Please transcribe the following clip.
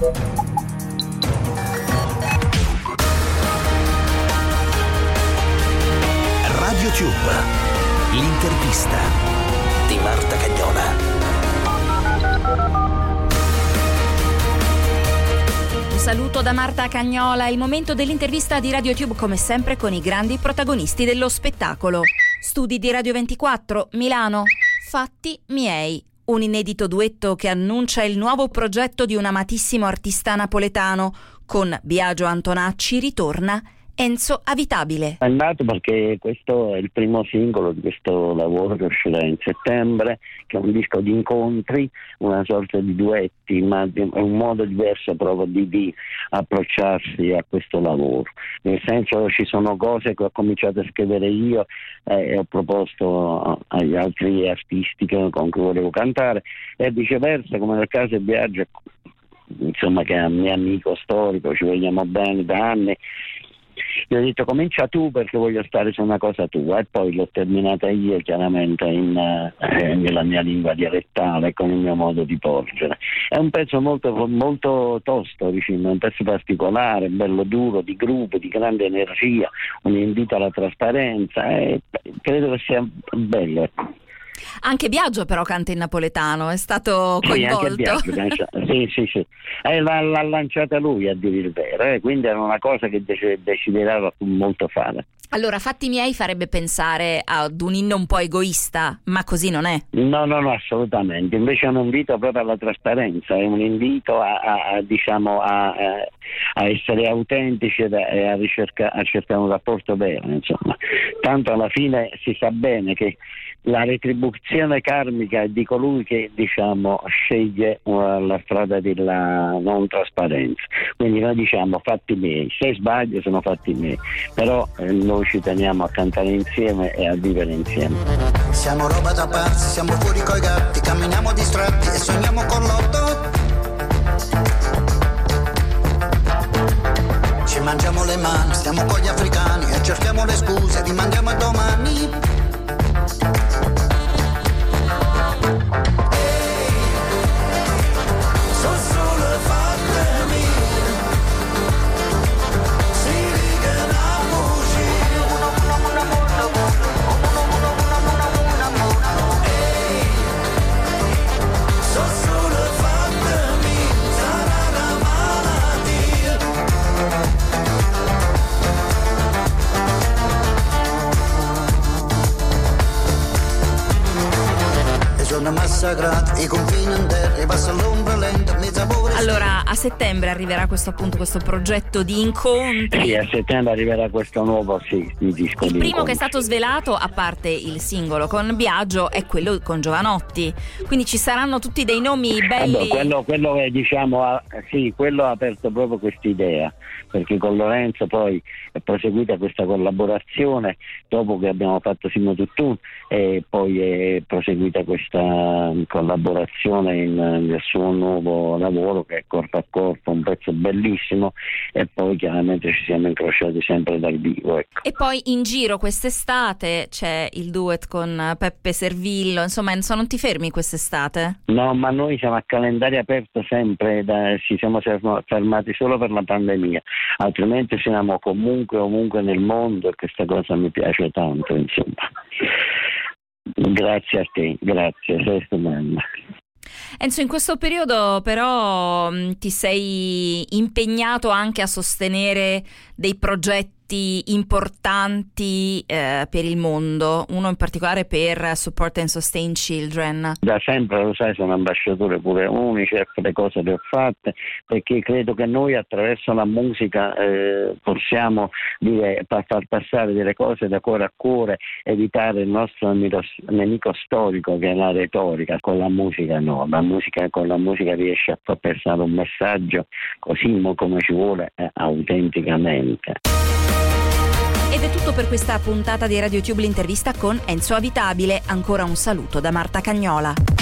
Radio Tube, l'intervista di Marta Cagnola. Un saluto da Marta Cagnola, il momento dell'intervista di RadioTube come sempre con i grandi protagonisti dello spettacolo. Studi di Radio 24, Milano. Fatti miei. Un inedito duetto che annuncia il nuovo progetto di un amatissimo artista napoletano. Con Biagio Antonacci ritorna Enzo Avitabile. È nato perché questo è il primo singolo di questo lavoro che uscirà in settembre, che è un disco di incontri, una sorta di duetti, ma è un modo diverso proprio di, di approcciarsi a questo lavoro. Nel senso ci sono cose che ho cominciato a scrivere io eh, e ho proposto agli altri artisti con cui volevo cantare e viceversa, come nel caso di Biagio insomma che è un mio amico storico, ci vogliamo bene da anni gli ho detto comincia tu perché voglio stare su una cosa tua e poi l'ho terminata io chiaramente in, eh, nella mia lingua dialettale con il mio modo di porgere. È un pezzo molto, molto tosto, vicino, un pezzo particolare, bello duro, di gruppo, di grande energia, un invito alla trasparenza e credo che sia bello. Anche Biagio però canta in napoletano, è stato coinvolto. Sì, Biagio, sì, sì, sì. Eh, l'ha, l'ha, lanciata lui a dire il vero, eh, quindi era una cosa che desiderava molto fare. Allora, fatti miei farebbe pensare ad un inno un po' egoista, ma così non è. No, no, no, assolutamente. Invece è un invito proprio alla trasparenza, è un invito a, a, a diciamo, a, essere autentici e a, ricerca, a cercare un rapporto vero, insomma. Tanto alla fine si sa bene che la retribuzione karmica di colui che diciamo, sceglie uh, la strada della non trasparenza. Quindi noi diciamo fatti miei, se sbaglio sono fatti miei, però eh, noi ci teniamo a cantare insieme e a vivere insieme. Siamo roba da pazzi, siamo fuori coi gatti, camminiamo distratti e sogniamo con l'otto. Ci mangiamo le mani, stiamo con gli africani e cerchiamo le scuse, rimandiamo a domani. Ich quadrat. I confinen ich i Barcelona lenta mig avui Allora, a settembre arriverà questo appunto questo progetto di incontri. Sì, a settembre arriverà questo nuovo sì, disco. Il primo incontri. che è stato svelato, a parte il singolo con Biagio, è quello con Giovanotti. Quindi ci saranno tutti dei nomi belli. Allora, quello, quello è, diciamo, ha, sì, quello ha aperto proprio questa idea, perché con Lorenzo poi è proseguita questa collaborazione dopo che abbiamo fatto Simo Tuttun e poi è proseguita questa collaborazione in, nel suo nuovo lavoro che è Corpo a Corpo, un pezzo bellissimo e poi chiaramente ci siamo incrociati sempre dal vivo. Ecco. E poi in giro quest'estate c'è il duet con Peppe Servillo, insomma non ti fermi quest'estate? No, ma noi siamo a calendario aperto sempre, da, ci siamo fermati solo per la pandemia, altrimenti siamo comunque ovunque nel mondo e questa cosa mi piace tanto, insomma. Grazie a te, grazie, sei stupenda. Enzo, in questo periodo però ti sei impegnato anche a sostenere dei progetti progetti importanti eh, per il mondo, uno in particolare per Support and Sustain Children. Da sempre, lo sai, sono ambasciatore pure UNICEF, le cose le ho fatte, perché credo che noi attraverso la musica eh, possiamo dire, far passare delle cose da cuore a cuore, evitare il nostro nemico storico che è la retorica, con la musica no, la musica, con la musica riesce a far passare un messaggio così come ci vuole eh, autenticamente. Ed è tutto per questa puntata di RadioTube l'intervista con Enzo Avitabile. Ancora un saluto da Marta Cagnola.